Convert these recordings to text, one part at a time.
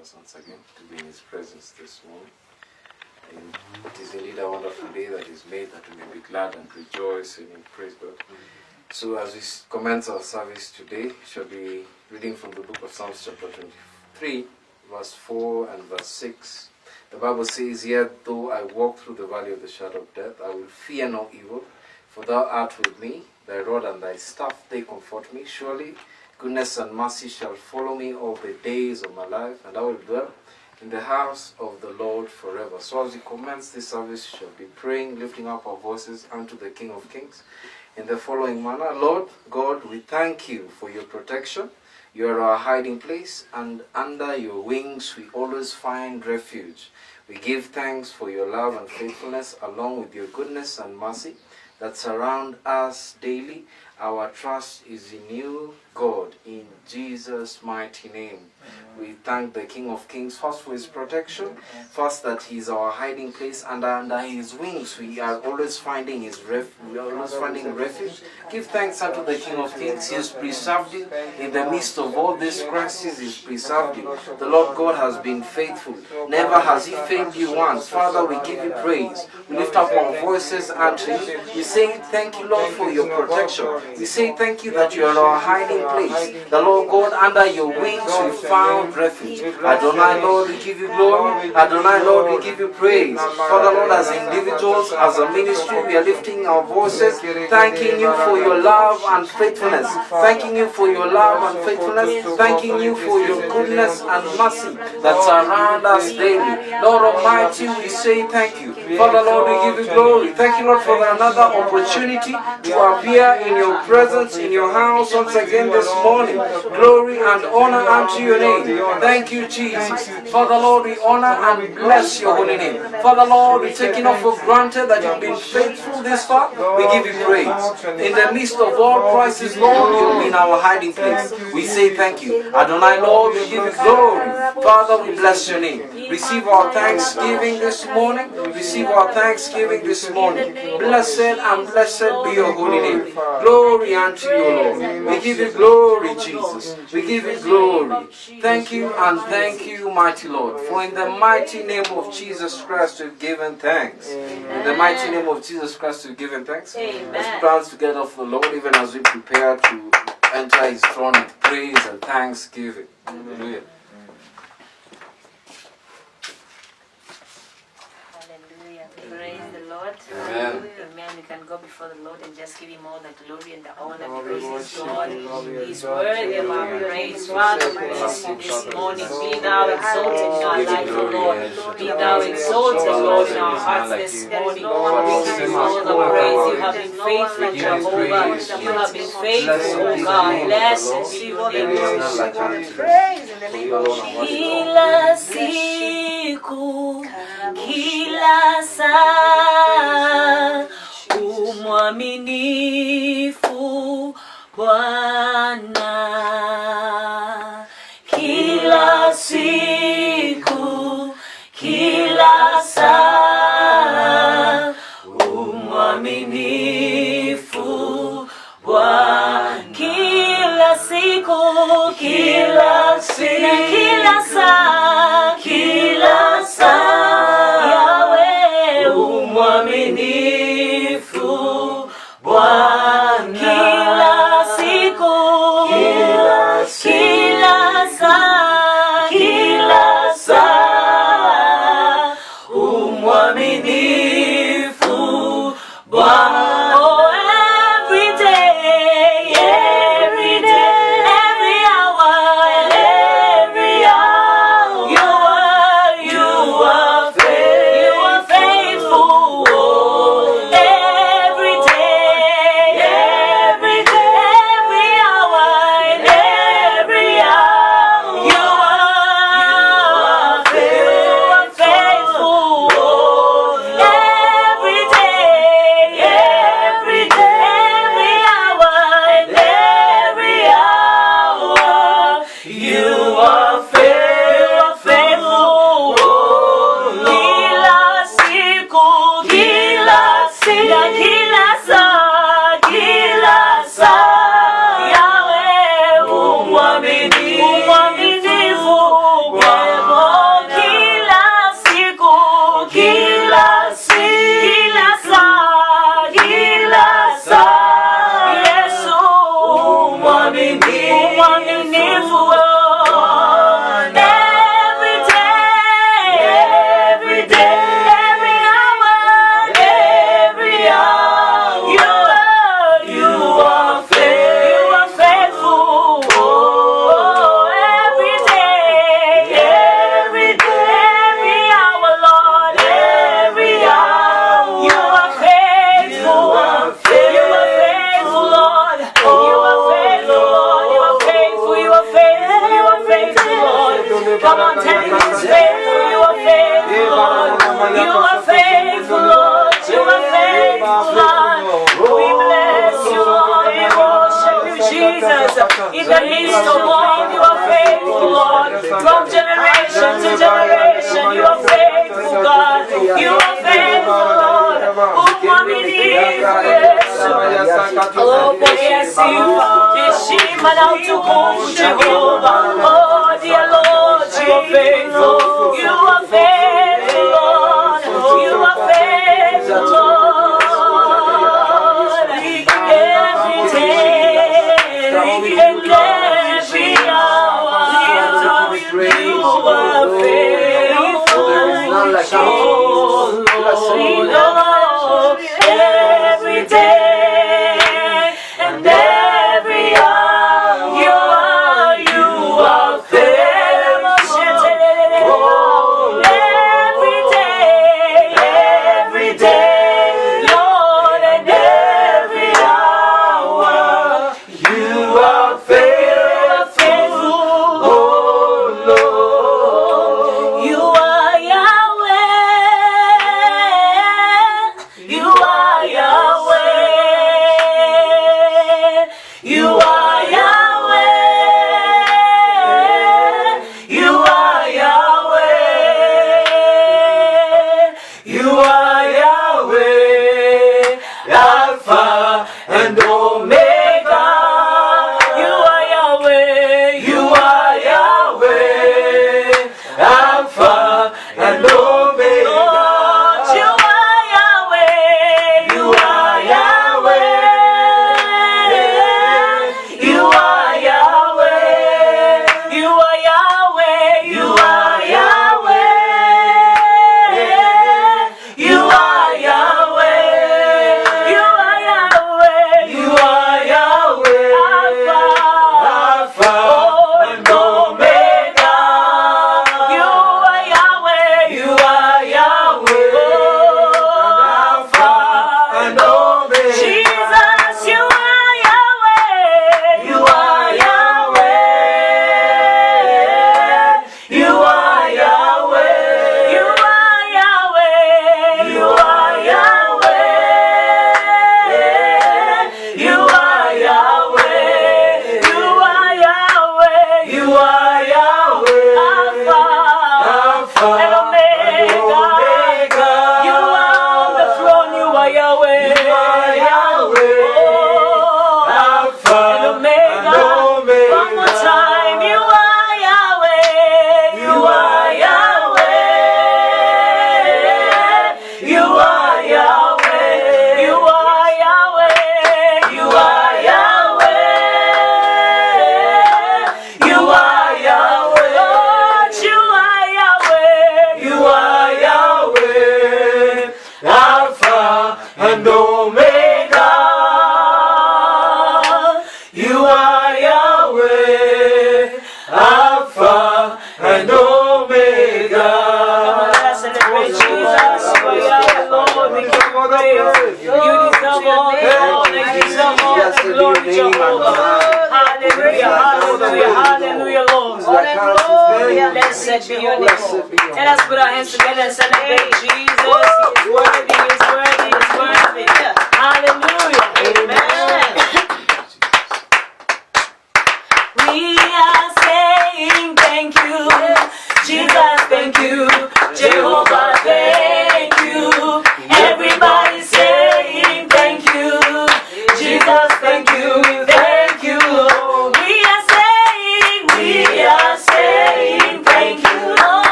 us once again to be in His presence this morning. And it is indeed a wonderful day that is made that we may be glad and rejoice and Praise God. So, as we commence our service today, shall be reading from the book of Psalms, chapter 23, verse 4 and verse 6. The Bible says, Yet though I walk through the valley of the shadow of death, I will fear no evil, for thou art with me, thy rod and thy staff, they comfort me. Surely goodness and mercy shall follow me all the days of my life, and I will dwell in the house of the Lord forever. So as we commence this service, we shall be praying, lifting up our voices unto the King of Kings in the following manner. Lord God, we thank you for your protection. You are our hiding place, and under your wings we always find refuge. We give thanks for your love and faithfulness, along with your goodness and mercy that surround us daily. Our trust is in you, God, in Jesus' mighty name. We thank the King of Kings first for his protection, first that he is our hiding place, and under his wings we are always finding his ref- we are always finding refuge. Give thanks unto the King of Kings. He has preserved you in the midst of all these crises. He's preserved you. The Lord God has been faithful. Never has He failed you once. Father, we give you praise. We lift up our voices unto you. We say thank you, Lord, for your protection. We say thank you that you are our hiding place. The Lord God, under your wings we found refuge. Adonai, Lord, we give you glory. Adonai, Lord, we give you praise. Father, Lord, as individuals, as a ministry, we are lifting our voices, thanking you for your love and faithfulness. Thanking you for your love and faithfulness. Thanking you for your goodness and mercy that surround us daily. Lord Almighty, we say thank you. Father, Lord, we give you glory. Thank you, Lord, for another opportunity to appear in your presence, in your house once again this morning. Glory and honor unto your name. Thank you, Jesus. Father, Lord, we honor and bless your holy name. Father, Lord, we take it not for granted that you've been faithful this far. We give you praise. In the midst of all crises, Lord, you've been our hiding place. We say thank you. Adonai, Lord, we give you glory. Father, we bless your name. Receive our thanksgiving this morning. Receive our thanksgiving this morning. Blessed and blessed be your holy name. Glory unto you, Lord. We give you glory, Jesus. We give you glory. Thank you and thank you, mighty Lord. For in the mighty name of Jesus Christ we've given thanks. In the mighty name of Jesus Christ we've given thanks. Let's dance together for the Lord even as we prepare to enter his throne with praise and thanksgiving. Hallelujah. Praise the Lord. Amen. Amen. We can go before the Lord and just give him all the glory and the honor Glory, because he's worship God. you, glory, He's worthy of our praise. Father, we bless you this morning. Be thou exalted in our Give life, O Lord. Be thou exalted, Lord, in our hearts this morning. We give you all the praise. You have been faithful, Jehovah. You have been faithful, O God. Blessed be your name. Praise in the name of Jesus. Kila siku, kila saa, umwaminifu Bwana.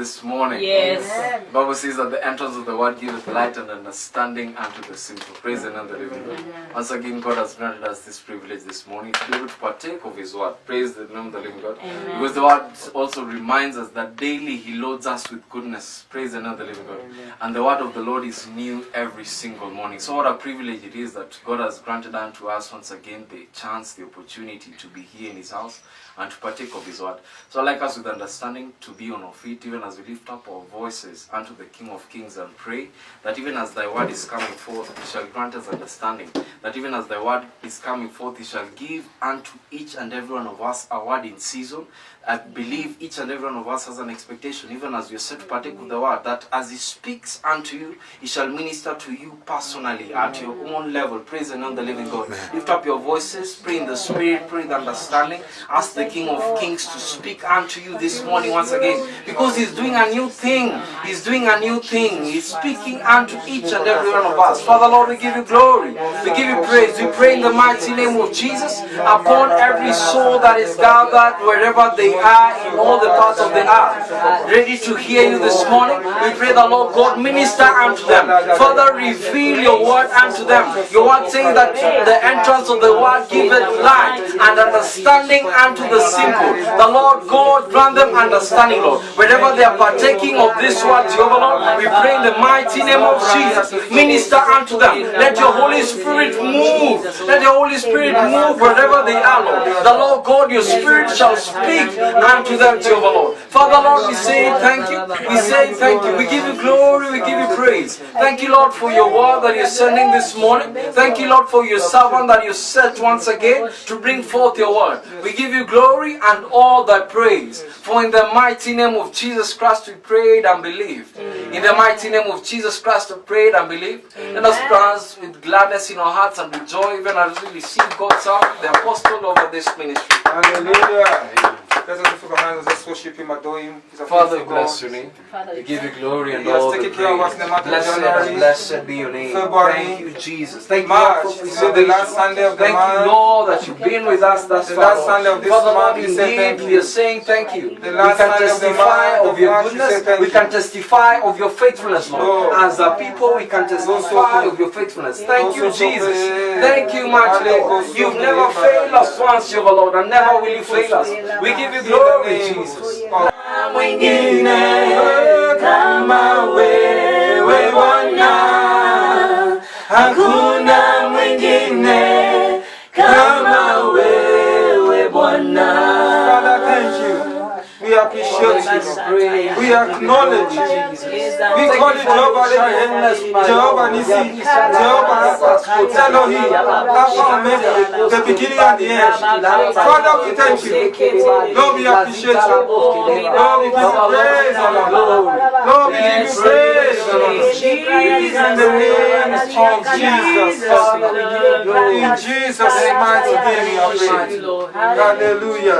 This morning. Yes. Amen. Bible says that the entrance of the word giveth light and understanding unto the simple. Praise the name of the living God. Once again, God has granted us this privilege this morning to be able to partake of His word. Praise the name of the living God. Amen. Because the word also reminds us that daily He loads us with goodness. Praise the name of the living God. And the word of the Lord is new every single morning. So, what a privilege it is that God has granted unto us once again the chance, the opportunity to be here in His house and to partake of His word. So, I'd like us with understanding to be on our feet, even as we lift up our voices unto the King of Kings and pray that even as Thy word is coming forth, He shall grant us understanding. That even as Thy word is coming forth, He shall give unto each and every one of us a word in season. I believe each and every one of us has an expectation, even as we are set to partake of the word, that as He speaks unto you, He shall minister to you personally at your own level. Praise the name of the living God. Lift up your voices, pray in the Spirit, pray in understanding. Ask the King of Kings to speak unto you this morning once again, because He's doing a new thing. He's doing a new thing. He's speaking unto each and every one of us. Father Lord, we give you glory. We give you praise. We pray in the mighty name of Jesus upon every soul that is gathered wherever they are in all the parts of the earth, ready to hear you this morning. We pray the Lord God minister unto them. Father, reveal your word unto them. Your word saying that the entrance of the word giveth light and understanding unto the simple. The Lord God grant them understanding, Lord. Wherever they are partaking of this word, Jehovah Lord, we pray in the mighty name of Jesus. Minister unto them. Let your Holy Spirit move. Let your Holy Spirit move wherever they are, Lord. The Lord God, your Spirit shall speak unto them, Jehovah Lord. Father Lord, we say thank you. We say thank you. We give you glory. We give you praise. Thank you, Lord, for your word that you're sending this morning. Thank you, Lord, for your servant that you set once again to bring forth your word. We give you glory and all thy praise. For in the mighty name of Jesus Christ we prayed and believed. In the mighty name of Jesus Christ we prayed and believed. Let us dance with gladness in our hearts and with joy even as we receive God's help, the apostle over this ministry. Hallelujah. Let's lift up. Let's worship Him, adore Him. He's a Father, bless God. your name. Father, We give you glory and all the taken care of us in the praise. month of Blessed blessed be your name. February, Thank you, Jesus. Thank you, March. Lord, for This the last Sunday of the Thank you. Lord, that you've been with us thus far. last Lord. Sunday of this Father, Lord, month, we say indeed, thank we you. are saying thank you. The we can Sunday testify of of your March, goodness. thank We can testify of your faithfulness, Lord. Lord. As a people, we can testify of your faithfulness. Thank you, Jesus. Thank you, mighty Lord. You've never failed us once, Jehovah Lord, and never will you fail us. We give you glory, Jesus. mwingine. Kama wewe Bwana, hakuna mwingine. Kama wewe Bwana. Father, thank you. We appreciate you. We acknowledge you. We call you Jehovah Jireh, Jehovah Nissi, Jehovah Elohim, Alpha Omega, the beginning and the end. Father, we thank you. Lord, we appreciate you. Lord, we give you praise and honor. Lord, we give you praise and honor. In the name of Jesus. In Jesus' mighty name we praying. Hallelujah.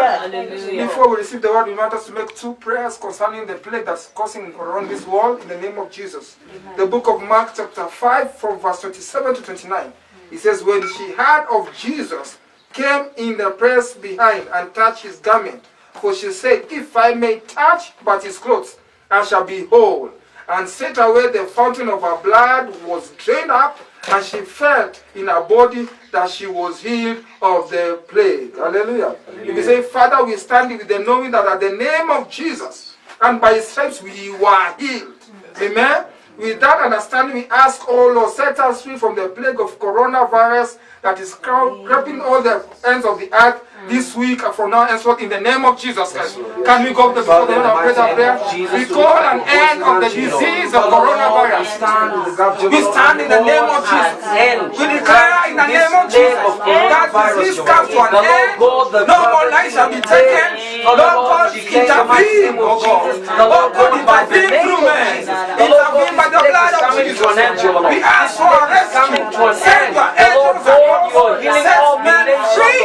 Before we receive the word, we want us to make two prayers concerning the plague that's causing around this world in the name of Jesus. The book of Mark, chapter 5, from verse 27 to 29. It says, When she heard of Jesus, came in the press behind and touched his garment. For she said, If I may touch but his clothes, I shall be whole. And straightway the fountain of her blood was drained up, and she felt in her body that she was healed of the plague. Hallelujah. If you say, Father, we stand with the knowing that at the name of Jesus and by his stripes we were healed. Amen. With that understanding, we ask, oh Lord, set us free from the plague of coronavirus that is creeping all the ends of the earth this week from now henceforth in the name of Jesus Christ. Can we go before the Lord and pray that prayer? We call an end of the disease of coronavirus. We stand in the name of Jesus. We declare in the oh name of Jesus that disease comes to an end. No more life shall be taken. Lord God, intervene, oh God. Lord God, intervene through men. Intervene by the blood of Jesus. We ask for a rescue. Send your angels and set men free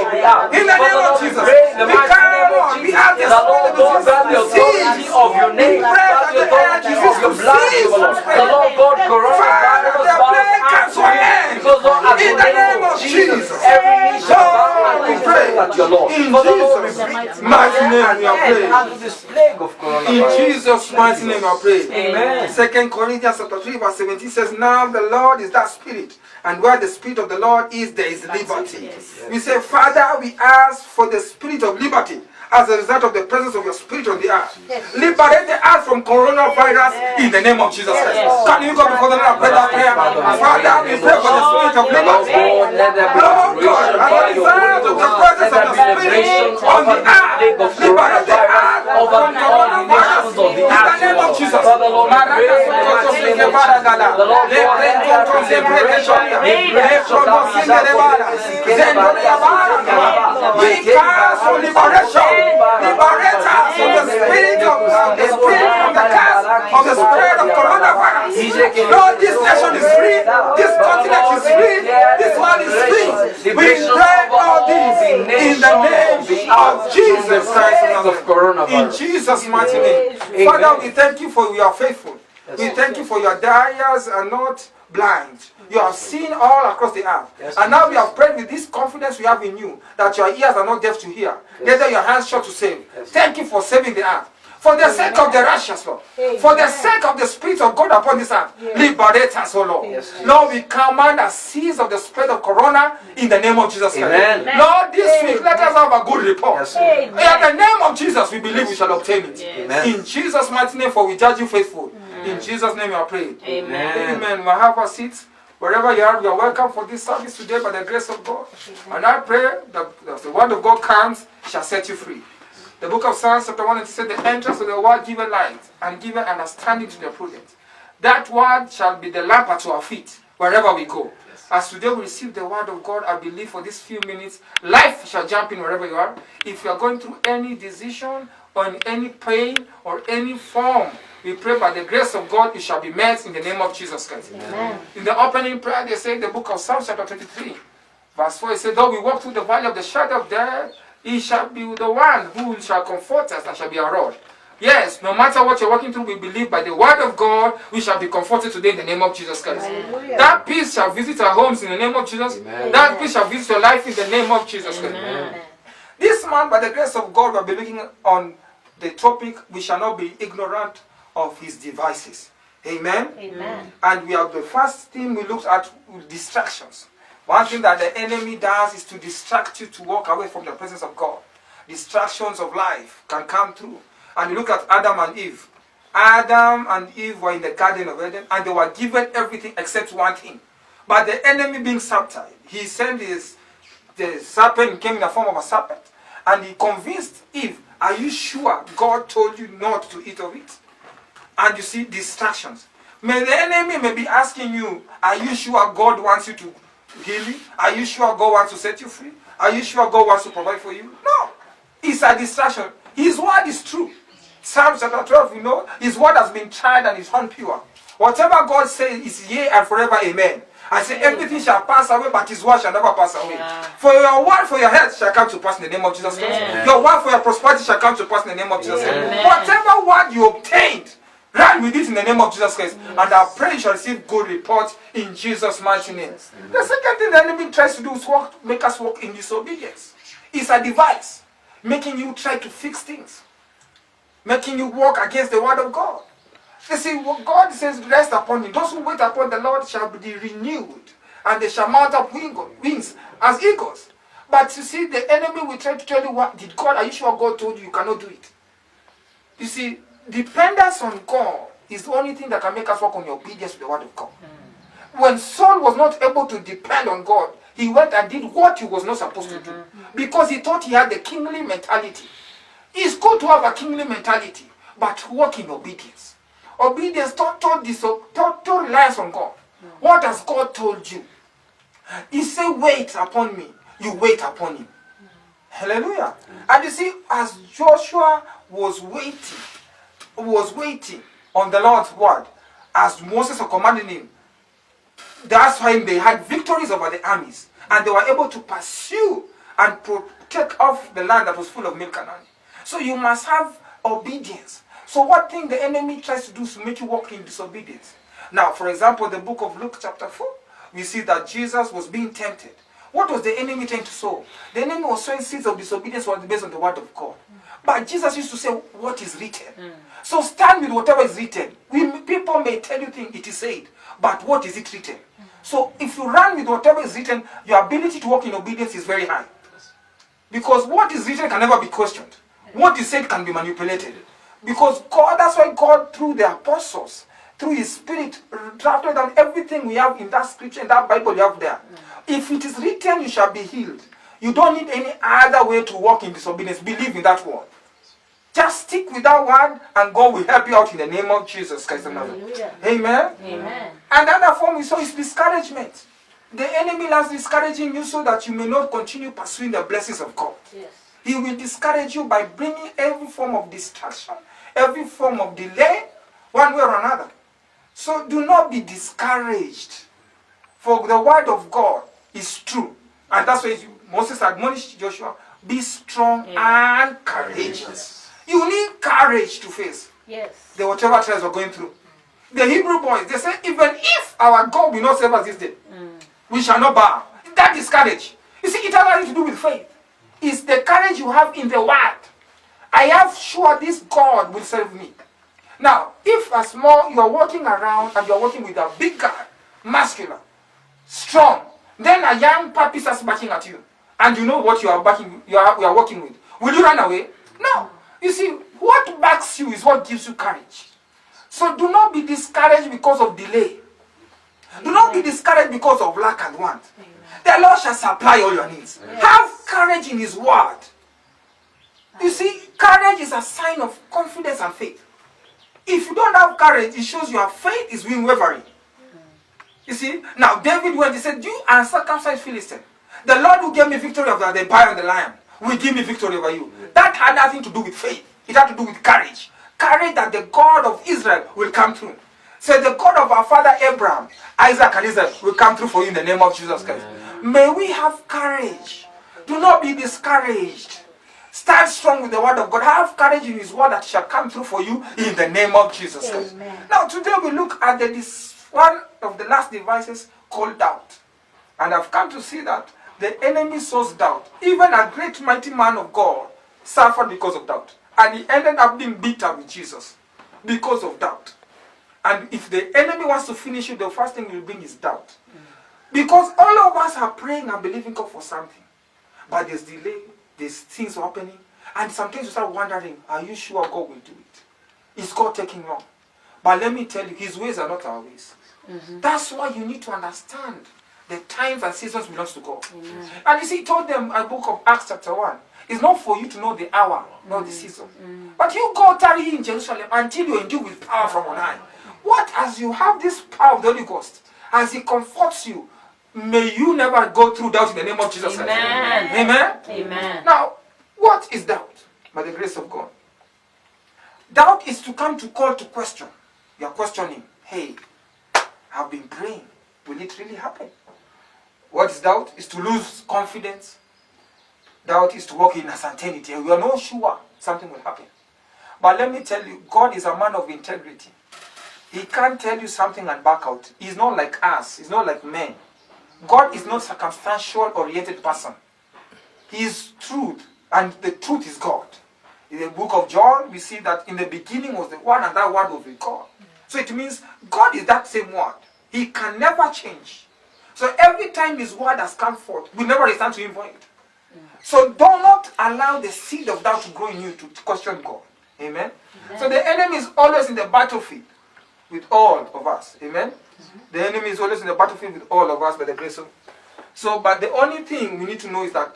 in the name of Jesus. We carry on. We ask the Spirit of disease. of your name, We by the the authority of your blood, Lord. The Lord God, coronavirus the bows plague comes to unto an you. end. Because Lord, at In the the name of Jesus, Jesus. every knee shall bow Lord, and we tongue that thank you, Lord. In the Jesus' mighty name we are praying. unto this plague of In. Jesus' mighty name I pray. Amen. Second Corinthians chapter 3 verse 17 says, Now the Lord is that spirit, and where the spirit of the Lord is, there is liberty. We say, Father, we ask for the spirit of liberty as a result of the presence of your spirit on the earth. Liberate the earth from coronavirus in the name of Jesus Christ. Can you go before the Lord and pray that prayer? Father, we pray for the spirit of liberty. God, let there be Lord God, as a result of the word. presence of there the liberation spirit on the this plague of earth, liberate the coronavirus, earth over from all the of the coronavirus in the name of Lord. Jesus. Father, Lord, we pray in the mighty name of Jesus. The Lord God, let there be liberation, liberation we desire for this Liberate from the spirit of the spirit from the of the spirit of coronavirus. Lord, this nation is free, this continent is free, this world is free. We pray all this in the name of Jesus Christ of Nazareth. In. Jesus' mighty name. Father, we thank you for you are faithful. We thank you for your eyes are not blind. You have seen all across the earth. And now we have prayed with this confidence we have in you that your ears are not deaf to hear, neither your hands short to save. Thank you for saving the earth. For the sake of the righteous, Lord. For the sake of the Spirit of God upon this earth. Liberate us, O Lord. Lord, we command a cease of the spread of corona in the name of Jesus Christ. Amen. Lord, this week let us have a good report. Yes, In the name of Jesus, we believe we shall obtain it. Amen. In Jesus' mighty name, for we judge you faithful. In Jesus' name, we are praying. Amen. Amen. We have our seats. Wherever you are, you are welcome for this service today by the grace of God. And I pray that as the word of God comes, shall set you free. The book of Psalms, chapter 1, it said, The entrance of the word giveth light and giveth understanding to the prudent. That word shall be the lamp unto our feet wherever we go. As today we receive the word of God, I believe for these few minutes, life shall jump in wherever you are. If you are going through any decision or in any pain or any form, we pray by the grace of God, it shall be met in the name of Jesus Christ. In the opening prayer, they say in the book of Psalms, chapter 23, verse 4, it said, Though we walk through the valley of the shadow of death, he shall be the one who shall comfort us and shall be our rod. Yes, no matter what you're walking through, we believe by the word of God, we shall be comforted today in the name of Jesus Christ. That peace shall visit our homes in the name of Jesus. That peace shall visit your life in the name of Jesus Christ. This month, by the grace of God, we'll be looking on the topic, we shall not be ignorant of his devices. Amen. Amen. And we have the first thing we looked at distractions. One thing that the enemy does is to distract you to walk away from the presence of God. Distractions of life can come through. And you look at Adam and Eve. Adam and Eve were in the Garden of Eden and they were given everything except one thing. But the enemy being subtle, he sent his the serpent came in the form of a serpent and he convinced Eve, Are you sure God told you not to eat of it? And you see distractions. May the enemy may be asking you, Are you sure God wants you to heal you? Are you sure God wants to set you free? Are you sure God wants to provide for you? No. It's a distraction. His word is true. Psalm chapter 12, you know, his word has been tried and is unpure. Whatever God says is yea and forever amen. I say everything shall pass away, but his word shall never pass away. For your word for your health shall come to pass in the name of Jesus Christ. Your word for your prosperity shall come to pass in the name of Jesus Christ. Whatever word you obtained, run with it in the name of Jesus Christ. And I pray you shall receive good report in Jesus' mighty name. The second thing the enemy tries to do is walk, make us walk in disobedience. It's a device making you try to fix things, making you walk against the word of God. You see, what God says, rest upon him. Those who wait upon the Lord shall be renewed, and they shall mount up wing- wings as eagles. But you see, the enemy will try to tell you, what did God, are you sure God told you you cannot do it? You see, dependence on God is the only thing that can make us walk on the obedience to the word of God. When Saul was not able to depend on God, he went and did what he was not supposed to do mm-hmm. because he thought he had the kingly mentality. It's good to have a kingly mentality, but walk in obedience. Obedience, total, total reliance on God. Mm-hmm. What has God told you? He said, Wait upon me. You wait upon him. Mm-hmm. Hallelujah. And you see, as Joshua was waiting, was waiting on the Lord's word, as Moses was commanding him, that's why they had victories over the armies. And they were able to pursue and take off the land that was full of milk and honey. So you must have obedience. So what thing the enemy tries to do is to make you walk in disobedience. Now, for example, the book of Luke chapter 4, we see that Jesus was being tempted. What was the enemy trying to sow? The enemy was sowing seeds of disobedience based on the word of God. But Jesus used to say, What is written? Hmm. So stand with whatever is written. We, people may tell you things it is said, but what is it written? Hmm. So if you run with whatever is written, your ability to walk in obedience is very high. Because what is written can never be questioned. What is said can be manipulated. Because God, that's why God, through the apostles, through His Spirit, drafted down everything we have in that scripture, in that Bible you have there. Hmm. If it is written, you shall be healed. You don't need any other way to walk in disobedience. Believe in that word. Just stick with that word, and God will help you out in the name of Jesus Christ. Nazareth. Amen. Amen. Another form we saw is discouragement. The enemy loves discouraging you so that you may not continue pursuing the blessings of God. Yes. He will discourage you by bringing every form of distraction, every form of delay, one way or another. So do not be discouraged. For the word of God is true. And that's why Moses admonished Joshua be strong and courageous. You need courage to face Yes. the whatever trials we're going through. The Hebrew boys, they say, even if our God will not save us this day, mm. we shall not bow. That is courage. You see, it has nothing to do with faith. It's the courage you have in the word. I have sure this God will save me. Now, if a small you're walking around and you're working with a big guy, muscular, strong, then a young puppy starts barking at you, and you know what you are barking, you are, you are working with. Will you run away? No. You see, what backs you is what gives you courage. So do not be discouraged because of delay. Do not be discouraged because of lack and want. The Lord shall supply all your needs. Have courage in His word. You see, courage is a sign of confidence and faith. If you don't have courage, it shows your faith is being wavering. Mm. You see, now David went, he said, You uncircumcised Philistine, the Lord who gave me victory over the empire and the lion will give me victory over you. That had nothing to do with faith, it had to do with courage. Courage that the God of Israel will come through. So the God of our father Abraham, Isaac, and Israel will come through for you in the name of Jesus Christ. May we have courage. Do not be discouraged. Stand strong with the word of God. Have courage in his word that shall come through for you in the name of Jesus Christ. Amen. Now today we look at the this one of the last devices called doubt. And I've come to see that the enemy sows doubt. Even a great mighty man of God suffered because of doubt. And he ended up being bitter with Jesus because of doubt. And if the enemy wants to finish you, the first thing he will bring is doubt. Because all of us are praying and believing God for something. But there's delay, there's things happening. And sometimes you start wondering, are you sure God will do it? Is God taking long? But let me tell you, his ways are not our ways. Mm-hmm. That's why you need to understand the times and seasons belongs to God. And you see, he told them a book of Acts chapter 1. It's not for you to know the hour, nor the mm. season. Mm. But you go tarry in Jerusalem until you endure with power from on high. What as you have this power of the Holy Ghost, as he comforts you, may you never go through doubt in the name of Jesus Christ. Amen. Amen. Amen. Now, what is doubt? By the grace of God. Doubt is to come to call to question. You are questioning, hey, I've been praying. Will it really happen? What is doubt? Is to lose confidence. Doubt is to walk in uncertainty. You are not sure something will happen. But let me tell you, God is a man of integrity. He can't tell you something and back out. He's not like us. He's not like men. God is not circumstantial oriented person. He is truth, and the truth is God. In the book of John, we see that in the beginning was the Word, and that Word was with God. So it means God is that same Word. He can never change. So every time His Word has come forth, we never return to Him void. So do not allow the seed of doubt to grow in you to question God. Amen. So the enemy is always in the battlefield with all of us. Amen. Mm-hmm. The enemy is always in the battlefield with all of us by the grace of. So, but the only thing we need to know is that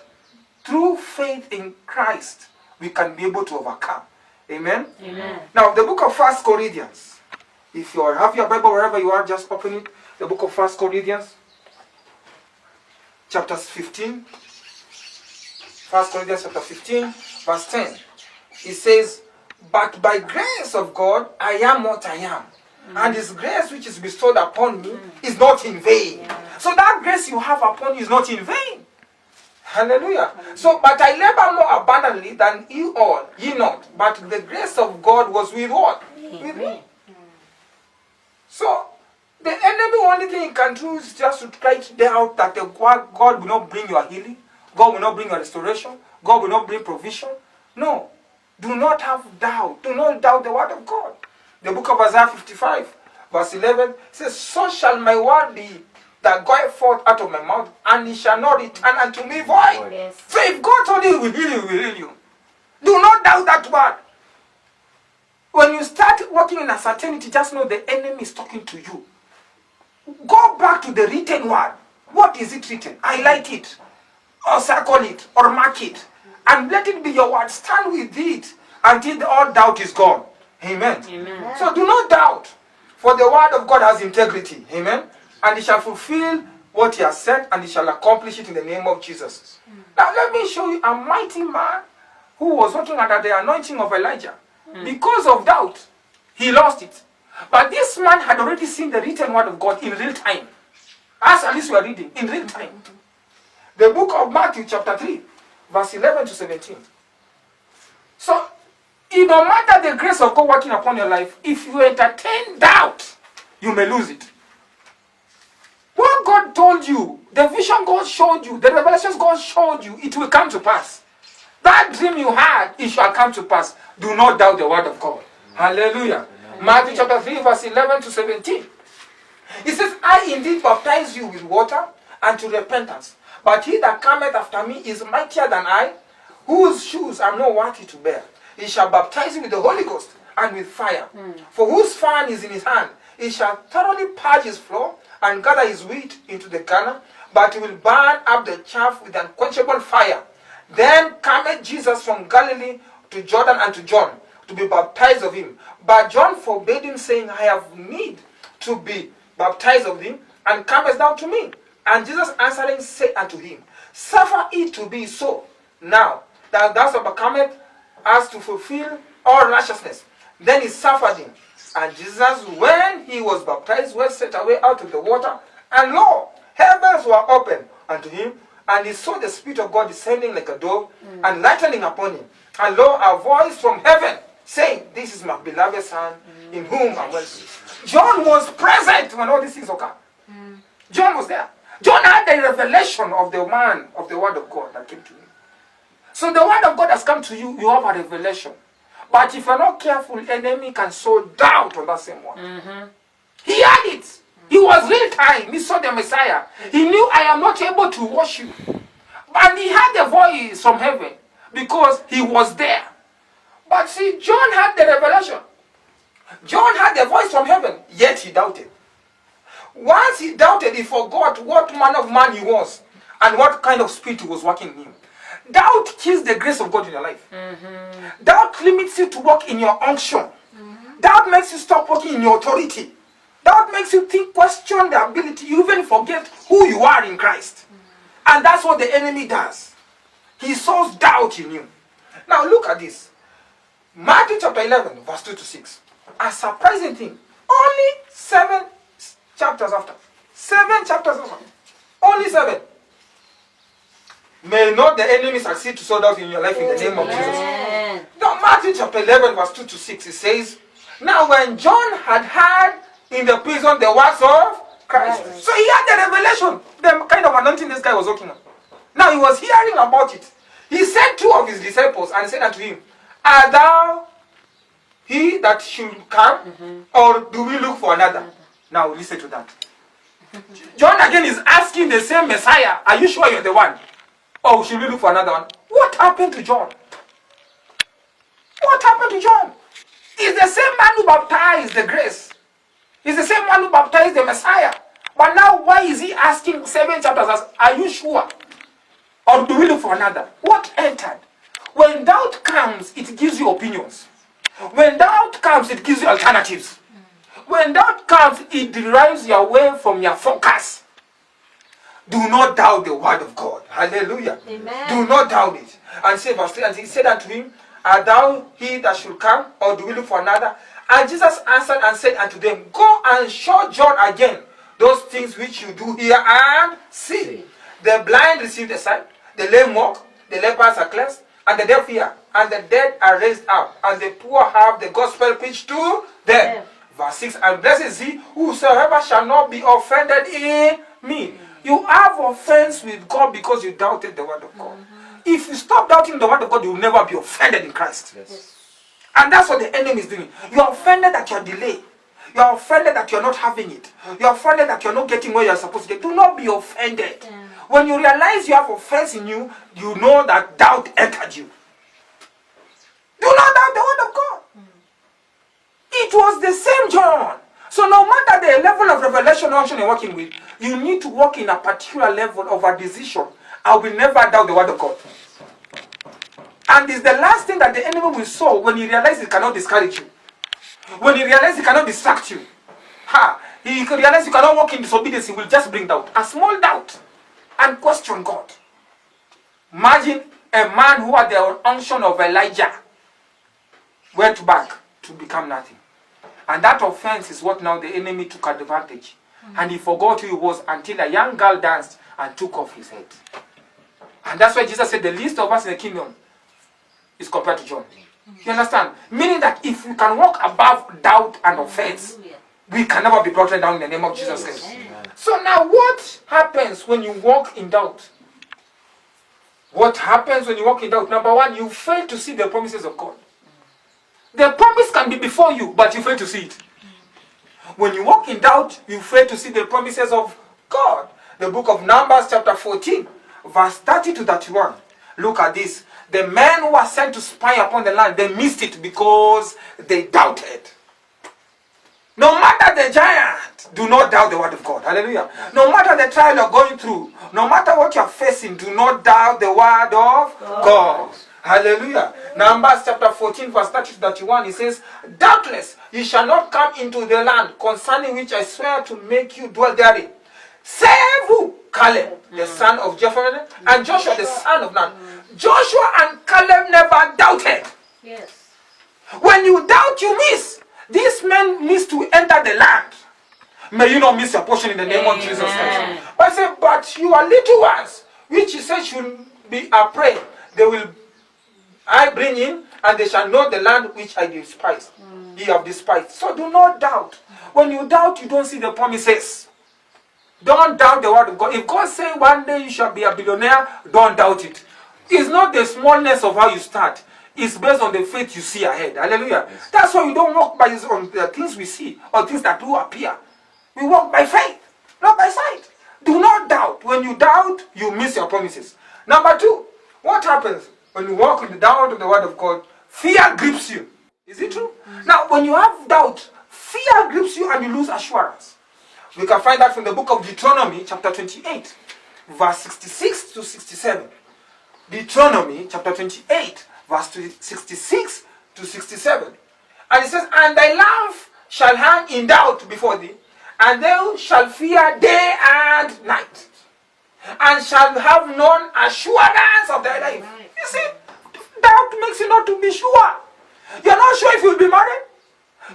through faith in Christ, we can be able to overcome. Amen. Amen. Now, the book of First Corinthians. If you have your Bible wherever you are, just open it. The book of First Corinthians, chapter 15. First Corinthians chapter 15, verse 10. It says, But by grace of God I am what I am. And his grace which is bestowed upon me is not in vain. So that grace you have upon you is not in vain. Hallelujah. So, but I labor more abundantly than you all, ye not. But the grace of God was with what? With me. So, The enemy only thing he can do is just to try to doubt that the God, God will not bring your healing, God will not bring your restoration, God will not bring provision. No. Do not have doubt. Do not doubt the word of God. The book of Isaiah 55, verse 11 says, So shall my word be that goeth forth out of my mouth, and it shall not return unto me void. Yes. So if God told you will heal you, will heal you. Do not doubt that word. When you start working in uncertainty, just know the enemy is talking to you. Go back to the written word. What is it written? Highlight it, or circle it, or mark it, and let it be your word. Stand with it until all doubt is gone. Amen. Amen. So do not doubt, for the word of God has integrity. Amen. And it shall fulfill what he has said, and he shall accomplish it in the name of Jesus. Now let me show you a mighty man who was working under the anointing of Elijah. Hmm. Because of doubt, he lost it. But this man had already seen the written word of God in real time. As at least we are reading, in real time. The book of Matthew, chapter 3, verse 11 to 17. So, it no matter the grace of God working upon your life, if you entertain doubt, you may lose it. What God told you, the vision God showed you, the revelations God showed you, it will come to pass. That dream you had, it shall come to pass. Do not doubt the word of God. Hallelujah. Matthew chapter 3, verse 11 to 17. It says, I indeed baptize you with water and to repentance. But he that cometh after me is mightier than I, whose shoes I am not worthy to bear. He shall baptize you with the Holy Ghost and with fire. Hmm. For whose fan is in his hand, he shall thoroughly purge his floor and gather his wheat into the garner, but he will burn up the chaff with unquenchable fire. Then cometh Jesus from Galilee to Jordan and to John to be baptized of him. But John forbade him, saying, I have need to be baptized of him, and comest thou to me? And Jesus answering said unto him, Suffer it to be so now that thou overcometh us to fulfill all righteousness. Then he suffered him. And Jesus, when he was baptized, was set away out of the water, and lo, heavens were opened unto him, and he saw the Spirit of God descending like a dove and lightening upon him. And lo, a voice from heaven saying, This is my beloved Son, in whom I'm well pleased. John was present when all these things occurred. Mm. John was there. John had the revelation of the man of the word of God that came to him. So the word of God has come to you, you have a revelation. But if you're not careful, enemy can sow doubt on that same one. Mm-hmm. He had it. He was real time. He saw the Messiah. He knew I am not able to wash you. And he had the voice from heaven because he was there. But see, John had the revelation. John had the voice from heaven, yet he doubted. Once he doubted, he forgot what man of man he was and what kind of spirit was working in him. Doubt kills the grace of God in your life. Mm-hmm. Doubt limits you to walk in your unction. Mm-hmm. Doubt makes you stop walking in your authority. Doubt makes you think, question the ability. You even forget who you are in Christ. Mm-hmm. And that's what the enemy does. He sows doubt in you. Now look at this. Matthew chapter 11, verse 2 to 6. A surprising thing. Only seven chapters after. Seven chapters after. Only seven. May not the enemy succeed to sow doubt in your life in the name of Jesus. Now, Matthew chapter 11, verse 2 to 6, it says, Now, when John had heard in the prison the words of Christ, Right. so he had the revelation, the kind of anointing this guy was working on. Now, he was hearing about it. He sent two of his disciples and said unto him, Art thou he that should come, mm-hmm. or do we look for another? Now, listen to that. John again is asking the same Messiah, Are you sure you're the one? Or should we look for another one? What happened to John? What happened to John? He's the same man who baptized the grace. He's the same one who baptized the Messiah. But now, why is he asking seven chapters? As, Are you sure? Or do we look for another? What entered? When doubt comes, it gives you opinions. When doubt comes, it gives you alternatives. When doubt comes, it derives you away from your focus. Do not doubt the word of God. Hallelujah. Amen. Do not doubt it. And say verse 3, and he said unto him, Art thou he that should come, or do we look for another? And Jesus answered and said unto them, Go and show John again those things which you do hear and see. The blind receive the sight, the lame walk, the lepers are cleansed, and the deaf hear, and the dead are raised up, and the poor have the gospel preached to them. Verse 6 And blessed is he whosoever shall not be offended in me. You have offense with God because you doubted the word of God. Mm-hmm. If you stop doubting the word of God, you will never be offended in Christ. And that's what the enemy is doing. You are offended that you're delayed. You are offended that you're not having it. You are offended that you're not getting where you're supposed to get. Do not be offended. When you realize you have offense in you, you know that doubt entered you. Do not doubt the word of God. Hmm. It was the same John. So no matter the level of revelation unction you're working with, you need to work in a particular level of a decision. I will never doubt the word of God. And it's the last thing that the enemy will sow when he realizes he cannot discourage you. When he realizes he cannot distract you. Ha! He realizes you cannot walk in disobedience, he will just bring doubt. A small doubt. And question God. Imagine a man who had the unction of Elijah went back to become nothing. And that offense is what now the enemy took advantage. Hmm. And he forgot who he was until a young girl danced and took off his head. And that's why Jesus said, The least of us in the kingdom is compared to John. Hmm. You understand? Meaning that if we can walk above doubt and offense, we can never be brought down in the name of Jesus Christ. So now, what happens when you walk in doubt? What happens when you walk in doubt? Number one, you fail to see the promises of God. The promise can be before you, but you fail to see it. When you walk in doubt, you fail to see the promises of God. The book of Numbers, chapter 14, verse 30 to 31. Look at this. The men who were sent to spy upon the land, they missed it because they doubted. No matter the giant, do not doubt the word of God. Hallelujah. No matter the trial you're going through, no matter what you're facing, do not doubt the word of God. Hallelujah. Numbers chapter 14, verse 30 to 31, it says, Doubtless ye shall not come into the land concerning which I swear to make you dwell therein. Save who? Caleb, the mm. son of Jephunneh, and mm. Joshua, the son of Nun. Mm. Joshua and Caleb never doubted. Yes. When you doubt, you miss. These man needs to enter the land. May you not miss your portion in the name of Jesus Christ. But I say, but you are little ones, which he said should be afraid. They will I bring in, and they shall know the land which I despise. Mm. Ye have despised. So do not doubt. When you doubt, you don't see the promises. Don't doubt the word of God. If God say one day you shall be a billionaire, don't doubt it. It's not the smallness of how you start. It's based on the faith you see ahead. Hallelujah. That's why we don't walk by on the things we see or things that do appear. We walk by faith, not by sight. Do not doubt. When you doubt, you miss your promises. Number two, what happens when you walk in the doubt of the word of God? Fear grips you. Is it true? Mm. Now, when you have doubt, fear grips you and you lose assurance. We can find that from the book of Deuteronomy, chapter 28, verse 66 to 67. Deuteronomy, chapter 28, verse 66 to 67. And it says, And thy lamp shall hang in doubt before thee, and thou shalt fear day and night, and shall have none assurance of thy life. You see, doubt makes you not to be sure. You're not sure if you'll be married.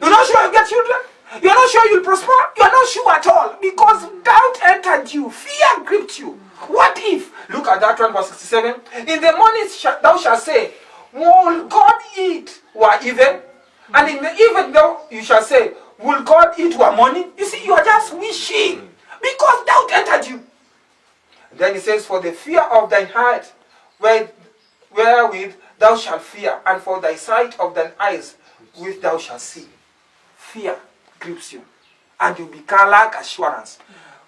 You're not sure you'll get children. You're not sure you'll prosper. You're not sure at all because doubt entered you. Fear gripped you. What if? Look at that one, verse 67. In the morning sh- thou shalt say, Will God eat were even? And in the evening thou you shall say, Will God eat were morning? You see, you are just wishing because doubt entered you. Then he says, For the fear of thine heart, where, wherewith thou shalt fear, and for thy sight of thine eyes, which thou shalt see. Fear grips you, and you become like assurance.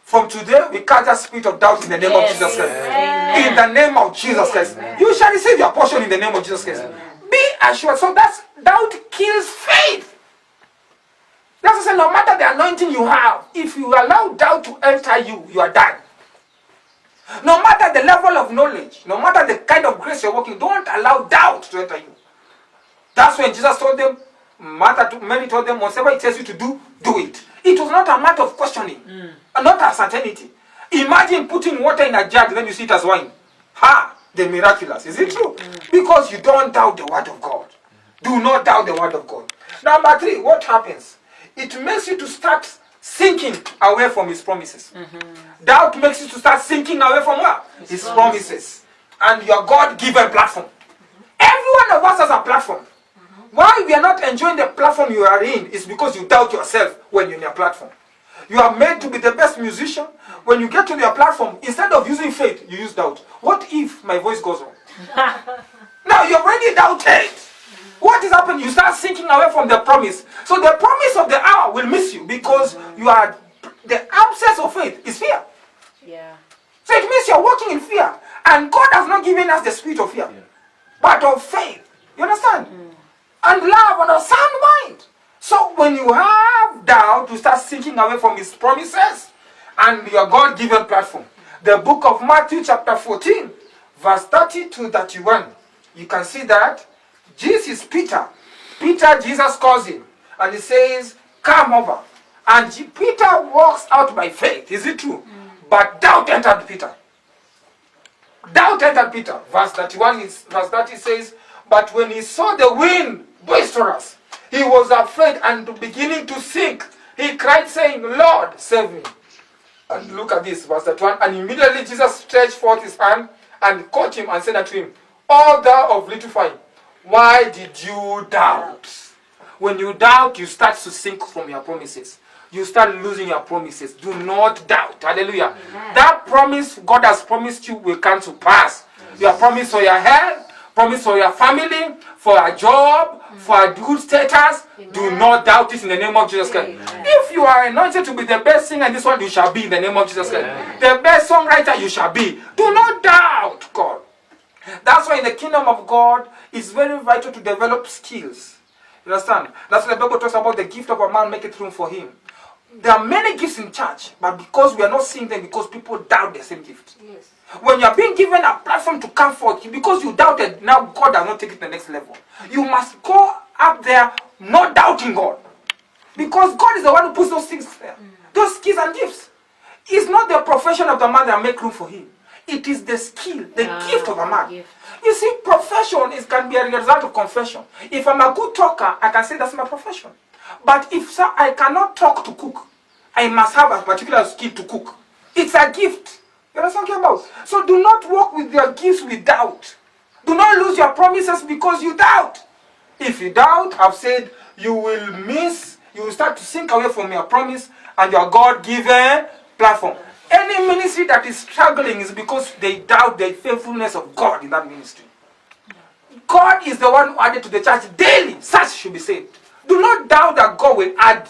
From today, we cast that spirit of doubt in the name of Jesus Christ. Amen. In the name of Jesus Christ. You shall receive your portion in the name of Jesus Christ. Be assured. So that's doubt kills faith. That's say, no matter the anointing you have, if you allow doubt to enter you, you are done. No matter the level of knowledge, no matter the kind of grace you're working, don't allow doubt to enter you. That's when Jesus told them, Martha, to, Mary told them, whatever it tells you to do, do it. It was not a matter of questioning, and not a certainty. Imagine putting water in a jug, then you see it as wine. Ha! The miraculous. Is it true? Mm. Because you don't doubt the word of God. Do not doubt the word of God. Number three, what happens? It makes you to start sinking away from his promises. Mm-hmm. Doubt makes you to start sinking away from what? His, promises. And your God given platform. Mm-hmm. Every one of us has a platform. Why we are not enjoying the platform you are in is because you doubt yourself when you're in your platform. You are made to be the best musician. When you get to your platform, instead of using faith, you use doubt. What if my voice goes wrong? now you are already doubted. What is happening? You start sinking away from the promise. So the promise of the hour will miss you because you are the absence of faith is fear. Yeah. So it means you're walking in fear. And God has not given us the spirit of fear, but of faith. You understand? Mm. And love and a sound mind. So when you have doubt, you start sinking away from his promises and your God given platform. The book of Matthew, chapter 14, verse 30 to 31. You can see that Jesus Peter. Peter, Jesus calls him. And he says, Come over. And Peter walks out by faith. Is it true? Mm. But doubt entered Peter. Doubt entered Peter. Verse 31 is verse 30 says, But when he saw the wind boisterous, he was afraid and beginning to sink. He cried, saying, Lord, save me. And look at this, verse 31. And immediately Jesus stretched forth his hand and caught him and said unto him, O thou of little faith, why did you doubt? When you doubt, you start to sink from your promises. You start losing your promises. Do not doubt. Hallelujah. That promise God has promised you will come to pass. Your promise for your health, promise for your family, for a job, for a good status. Do not doubt it in the name of Jesus Christ. If you are anointed to be the best singer in this world, you shall be in the name of Jesus Christ. The best songwriter, you shall be. Do not doubt God. That's why in the kingdom of God, it's very vital to develop skills. You understand? That's why the Bible talks about the gift of a man maketh room for him. There are many gifts in church, but because we are not seeing them, because people doubt the same gift. Yes. When you are being given a platform to come forth, because you doubted, now God does not take it to the next level. You must go up there not doubting God. Because God is the one who puts those things there. Those skills and gifts. It's not the profession of the man that make room for him. It is the skill, the Ah, gift of a man. gift. You see, profession is can be a result of confession. If I'm a good talker, I can say that's my profession. But if sir, I cannot talk to cook, I must have a particular skill to cook. It's a gift. You understand what I'm talking about? So do not work with your gifts with doubt. Do not lose your promises because you doubt. If you doubt, I've said you will miss, you will start to sink away from your promise and your God given platform. Any ministry that is struggling is because they doubt the faithfulness of God in that ministry. God is the one who added to the church daily. Such should be saved. Do not doubt that God will add.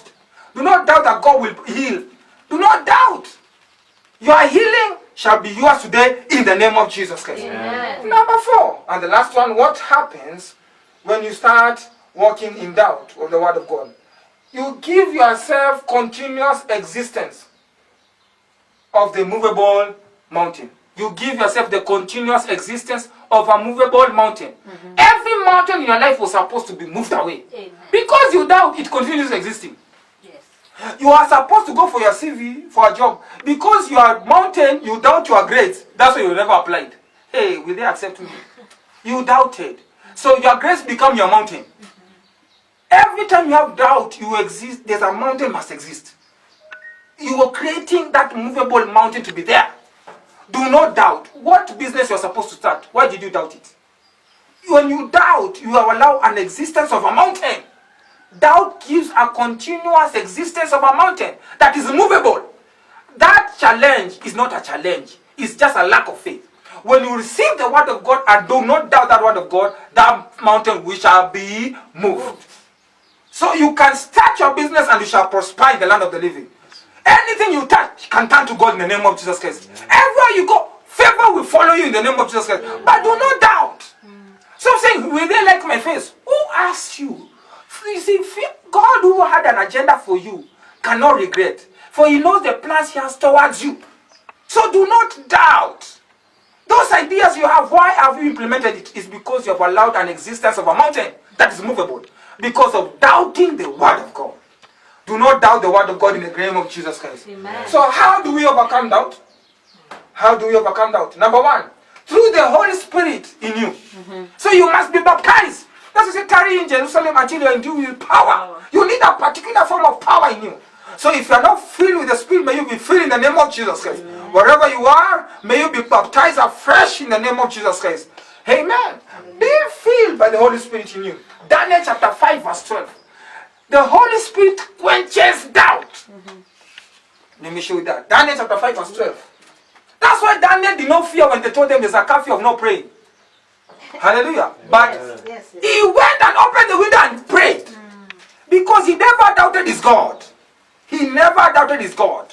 Do not doubt that God will heal. Do not doubt. Your healing shall be yours today in the name of Jesus Christ. Amen. Number four, and the last one, what happens when you start walking in doubt of the word of God? You give yourself continuous existence of the movable mountain. You give yourself the continuous existence of a movable mountain. Mm-hmm. Every mountain in your life was supposed to be moved away. Amen. Because you doubt, it continues existing. Yes. You are supposed to go for your CV for a job. Because you are mountain, you doubt your grades. That's why you never applied. Hey, will they accept me? You doubted. So your grades become your mountain. Mm-hmm. Every time you have doubt, you exist, there's a mountain must exist. You were creating that movable mountain to be there. Do not doubt. What business you're supposed to start? Why did you doubt it? When you doubt, you allow an existence of a mountain. Doubt gives a continuous existence of a mountain that is movable. That challenge is not a challenge, it's just a lack of faith. When you receive the word of God and do not doubt that word of God, that mountain we shall be moved. So you can start your business and you shall prosper in the land of the living. Anything you touch can turn to God in the name of Jesus Christ. Everywhere you go, favor will follow you in the name of Jesus Christ. But do not doubt. So I'm saying, will they like my face? Who asked you? You see, God who had an agenda for you cannot regret. For he knows the plans he has towards you. So do not doubt. Those ideas you have, why have you implemented it? It's because you have allowed an existence of a mountain that is movable. Because of doubting the word of God. Do not doubt the word of God in the name of Jesus Christ. Amen. So how do we overcome doubt? How do we overcome doubt? Number one, through the Holy Spirit in you. Mm-hmm. So you must be baptized. That's why say tarry in Jerusalem until you are endued with power. You need a particular form of power in you. So if you are not filled with the Spirit, may you be filled in the name of Jesus Christ. Wherever you are, may you be baptized afresh in the name of Jesus Christ. Amen. Being filled by the Holy Spirit in you. Daniel chapter 5, verse 12. The Holy Spirit quenches doubt. Mm-hmm. Let me show you that. Daniel chapter 5, verse 12. That's why Daniel did not fear when they told him there's a curfew of no praying. Hallelujah. But Yes, yes. he went and opened the window and prayed. Mm. Because he never doubted his God. He never doubted his God.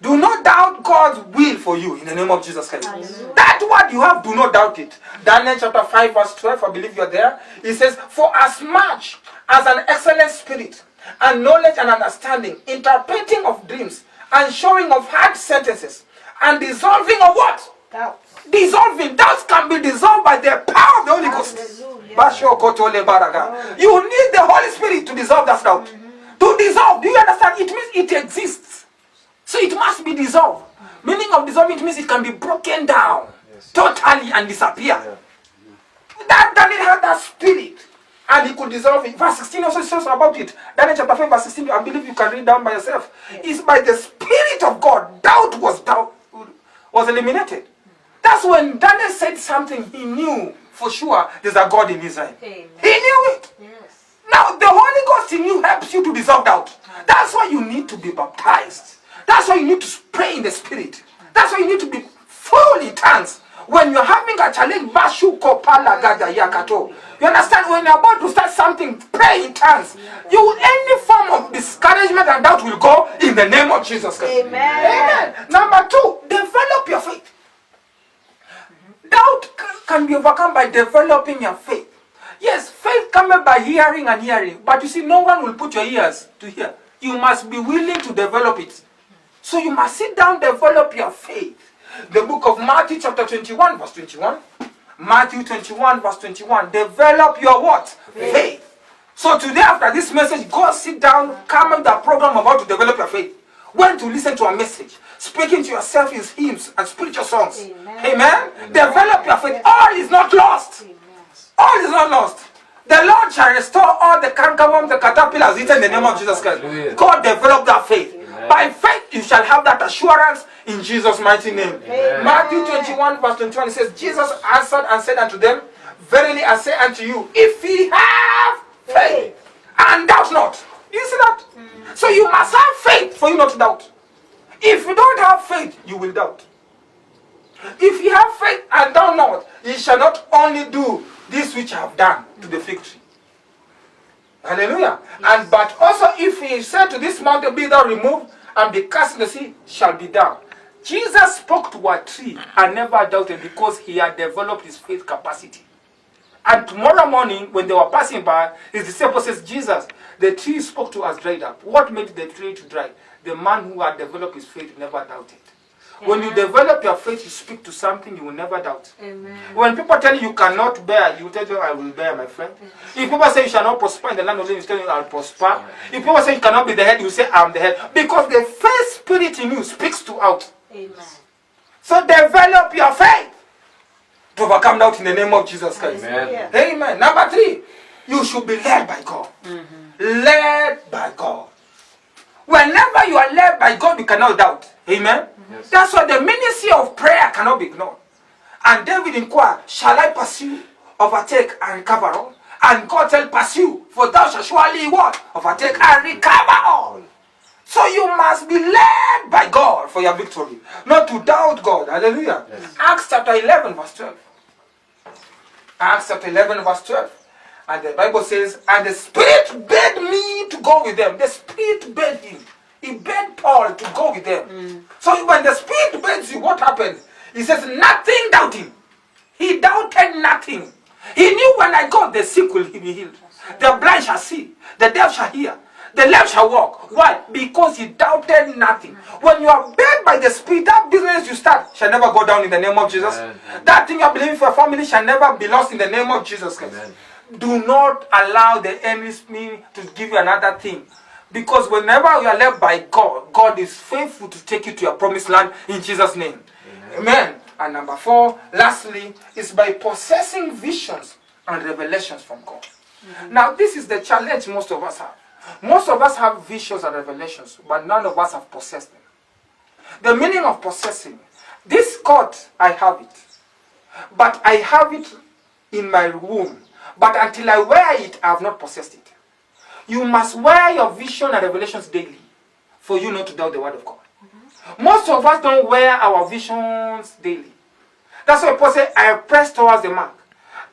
Do not doubt God's will for you in the name of Jesus Christ. That what you have, do not doubt it. Daniel chapter 5, verse 12, I believe you're there. It says, For as much as an excellent spirit and knowledge and understanding, interpreting of dreams and showing of hard sentences and dissolving of what? Doubt. dissolving. Doubts can be dissolved by the power of the Holy Ghost. Hallelujah. Basho kotole baraga. You need the Holy Spirit to dissolve that doubt. Mm-hmm. To dissolve, do you understand? It means it exists. So it must be dissolved. Meaning of dissolving it means it can be broken down totally and disappear. That Daniel had that spirit. And he could dissolve it. Verse 16 also says about it. Daniel chapter 5, verse 16, I believe you can read down by yourself. It's by the Spirit of God. Doubt was doubt was eliminated. That's when Daniel said something he knew for sure there's a God in Israel. Amen. He knew it. Yes. Now the Holy Ghost in you helps you to dissolve doubt. That's why you need to be baptized. That's why you need to pray in the spirit. That's why you need to be fully tongues. When you're having a challenge, gada yakato. You understand? When you're about to start something, pray in tongues. You any form of discouragement and doubt will go in the name of Jesus Christ. Amen. Amen. Number two, develop your faith. Doubt can be overcome by developing your faith. Yes, faith comes by hearing and hearing, but you see, no one will put your ears to hear. You must be willing to develop it. So you must sit down, develop your faith. The book of Matthew, chapter 21, verse 21. Matthew 21, verse 21. Develop your what? Faith. So today, after this message, go sit down, come on the program about to develop your faith. When to listen to a message, speaking to yourself in hymns and spiritual songs. Amen. Amen. Develop your faith. All is not lost. All is not lost. The Lord shall restore all the cankerworm, the caterpillars eaten in the name of Jesus Christ. Hallelujah. God develop that faith. By faith, you shall have that assurance in Jesus' mighty name. Matthew 21, verse 21 says, Jesus answered and said unto them, Verily I say unto you, if ye have faith and doubt not. You see that? So you must have faith for you not to doubt. If you don't have faith, you will doubt. If you have faith and doubt not, ye shall not only do this which I have done to the fig tree. Hallelujah. And but also if he said to this mountain, Be thou removed and be cast in the sea, shall be done. Jesus spoke to a tree and never doubted because he had developed his faith capacity. And tomorrow morning, when they were passing by, his disciple says, Jesus, the tree spoke to us dried up. What made the tree to dry? The man who had developed his faith never doubted. When you develop your faith, you speak to something you will never doubt. Amen. When people tell you you cannot bear, you tell them I will bear, my friend. If people say you shall not prosper in the land of living, you tell them I'll prosper. If people say you cannot be the head, you say I'm the head. Because the faith spirit in you speaks to out. Amen. So develop your faith to overcome doubt in the name of Jesus Christ. Amen. Yeah. Amen. Number three, you should be led by God. Mm-hmm. Led by God. Whenever you are led by God, you cannot doubt. Amen. Yes. That's why the ministry of prayer cannot be ignored. And David inquired, Shall I pursue, overtake, and recover all? And God said, Pursue, for thou shalt surely what? Overtake and recover all. So you must be led by God for your victory, not to doubt God. Hallelujah. Acts chapter 11, verse 12. Acts chapter 11, verse 12. And the Bible says, And the Spirit bade me to go with them. The Spirit bade him. He bade Paul to go with them. Mm. So when the Spirit bades you, what happens? He says, Nothing doubting. He doubted nothing. He knew when I go, the sick will be healed. The blind shall see. The deaf shall hear. The lame shall walk. Why? Because he doubted nothing. Mm. When you are bed by the Spirit, that business you start shall never go down in the name of Jesus. Amen. That thing you are believing for your family shall never be lost in the name of Jesus Christ. Amen. Do not allow the enemy to give you another thing. Because whenever you are led by God, God is faithful to take you to your promised land in Jesus' name. Amen. And number four, lastly, is by possessing visions and revelations from God. Mm-hmm. Now, this is the challenge most of us have. Most of us have visions and revelations, but none of us have possessed them. The meaning of possessing, this God, I have it. but I have it in my womb. But until I wear it, I have not possessed it. You must wear your vision and revelations daily for you not to doubt the word of God. Mm-hmm. Most of us don't wear our visions daily. That's why Paul said, I press towards the mark.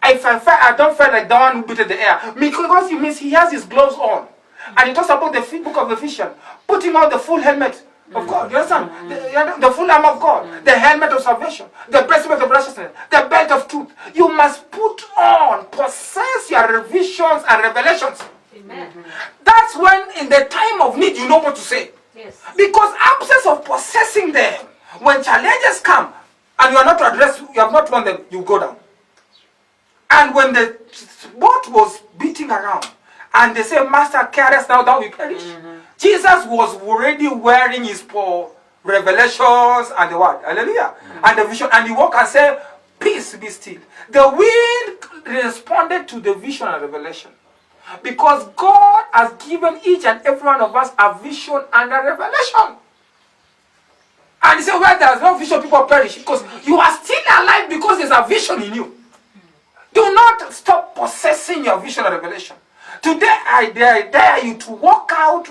If I feel, I don't feel like the one who beat the air. Because he means he has his gloves on. And he talks about the book of Ephesians, putting on the full helmet of God. You understand? The, the full armor of God, the helmet of salvation, the breastplate of righteousness, the belt of truth. You must put on, possess your visions and revelations. Amen. That's when, in the time of need, you know what to say. Yes. Because absence of possessing them, when challenges come and you are not addressed, you have not won them, you go down. And when the boat was beating around, and they say, Master, carry us now that we perish. Mm-hmm. Jesus was already wearing his po- revelations and the word. Hallelujah. Mm-hmm. And the vision. And he walked and said, Peace be still. The wind responded to the vision and revelation. Because God has given each and every one of us a vision and a revelation. And he said, Where there is no vision, people perish. Because you are still alive because there's a vision in you. Do not stop possessing your vision and revelation. Today, I dare, I dare you to walk out,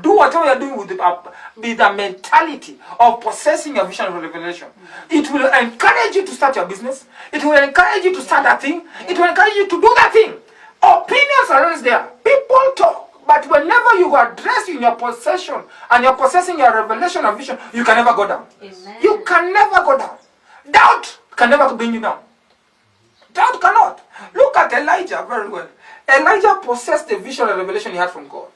do whatever you're doing with the, uh, with the mentality of possessing your vision and revelation. It will encourage you to start your business. It will encourage you to start that thing. It will encourage you to do that thing. Opinions are always there. People talk. But whenever you are dressed in your possession and you're possessing your revelation and vision, you can never go down. Amen. You can never go down. Doubt can never bring you down. Doubt cannot. Look at Elijah very well. Elijah possessed the vision and revelation he had from God.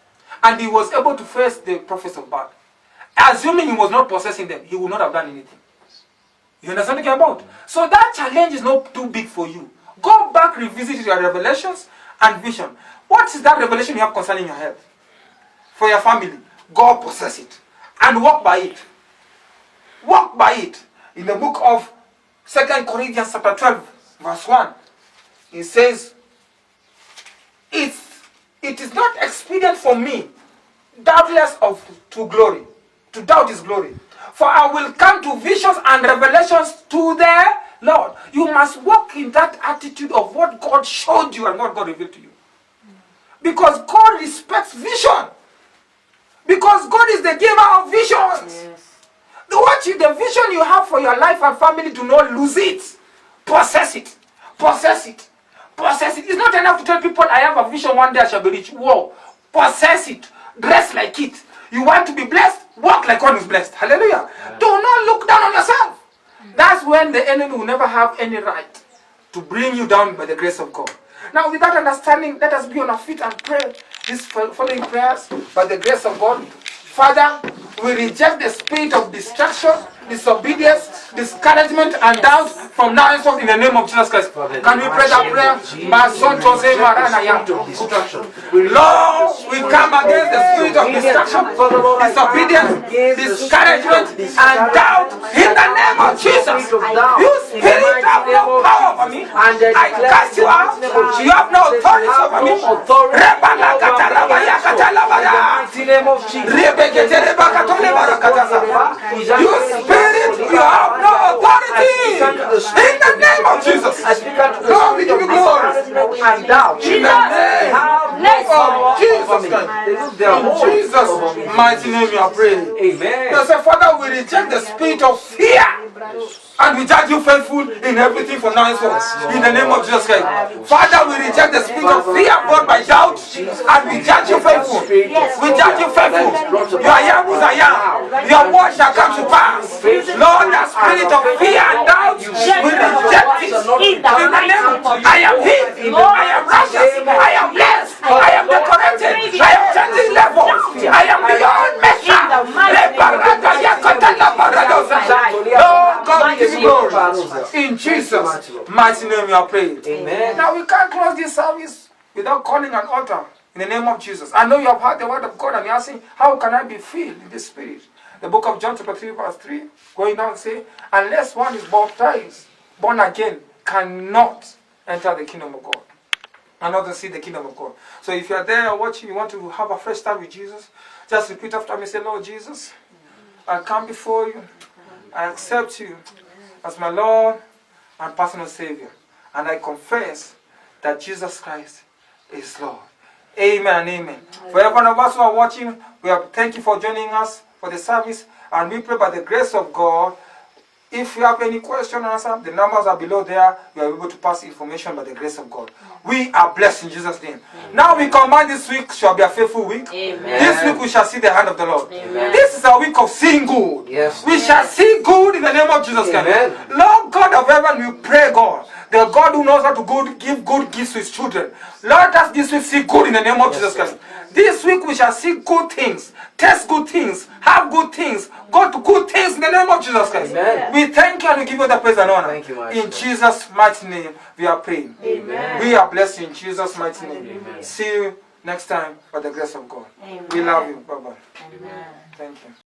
And he was able to face the prophets of Baal. Assuming he was not possessing them, he would not have done anything. You understand what I'm about? So that challenge is not too big for you. Go back, revisit your revelations and vision. What is that revelation you have concerning your health? For your family. God possess it. And walk by it. Walk by it. In the book of Second Corinthians chapter 12, verse 1, it says, it's, it is not expedient for me, doubtless of to glory, to doubt his glory. For I will come to visions and revelations to the Lord. You must walk in that attitude of what God showed you and what God revealed to you. Because God respects vision. Because God is the giver of visions. Yes. The what you, the vision you have for your life and family, do not lose it. Possess it. Possess it. Possess it. It's not enough to tell people I have a vision one day I shall be rich. Whoa. Possess it. Dress like it. You want to be blessed? Walk like one who's blessed. Hallelujah. Do not look down on yourself. That's when the enemy will never have any right to bring you down by the grace of God. Now, with that understanding, let us be on our feet and pray these following prayers by the grace of God. Father, we reject the spirit of distraction, disobedience, discouragement, and doubt from now henceforth in the name of Jesus Christ. Can we pray that prayer? Mason Jose Marana Lord, we come against the spirit of distraction, disobedience, discouragement, and doubt in the name of Jesus. You spirit have no power over me. I cast you out. You have no authority over me. Rebalakatarabaya name You spirit, you have no authority. In the name of Jesus. I Lord, we give you glory. and doubt. In the name of Jesus Christ. They lose their In Jesus' mighty name we are praying. Amen. You say, Father, we reject the spirit of fear. And we judge you faithful in everything for now henceforth. In the name of Jesus Christ. Father, we reject the spirit of fear brought by doubt. And we judge you faithful. We judge you faithful. You are young who's a young. Your word shall come to pass. Spirit of fear and doubt, we reject it. In the name of I am healed. I am righteous. I am blessed. I am decorated. I am changing levels. I am beyond measure. Lebarata yakata labaradosa. Lord God, give glory. In Jesus' mighty name we are praying. Amen. Now we can't close this service without calling an altar in the name of Jesus. I know you have heard the word of God and you're asking, how can I be filled in the spirit? The book of John chapter 3 verse 3 going down and say, unless one is baptized, born again, cannot enter the kingdom of God. Cannot see the kingdom of God. So if you are there watching, you want to have a fresh start with Jesus, just repeat after me, say, Lord Jesus, I come before you. I accept you as my Lord and personal Savior. And I confess that Jesus Christ is Lord. Amen and amen. For every one of us who are watching, we are thank you for joining us for the service. And we pray by the grace of God. If you have any question or answer, the numbers are below there. You are able to pass information by the grace of God. We are blessed in Jesus' name. Now we command this week shall be a faithful week. Amen. This week we shall see the hand of the Lord. Amen. This is a week of seeing good. Yes. We shall see good in the name of Jesus Christ. Amen. Lord God of heaven, we pray, God, the God who knows how to good, give good gifts to his children. Lord, us this week see good in the name of Jesus Christ. This week we shall see good things, taste good things, have good things, go to good things in the name of Jesus Christ. Amen. We thank you and we give you the praise and honor. Thank you, my in Jesus' mighty name, we are praying. Amen. We are blessed in Jesus' mighty name. Amen. See you next time by the grace of God. Amen. We love you. Bye bye. Amen. Thank you.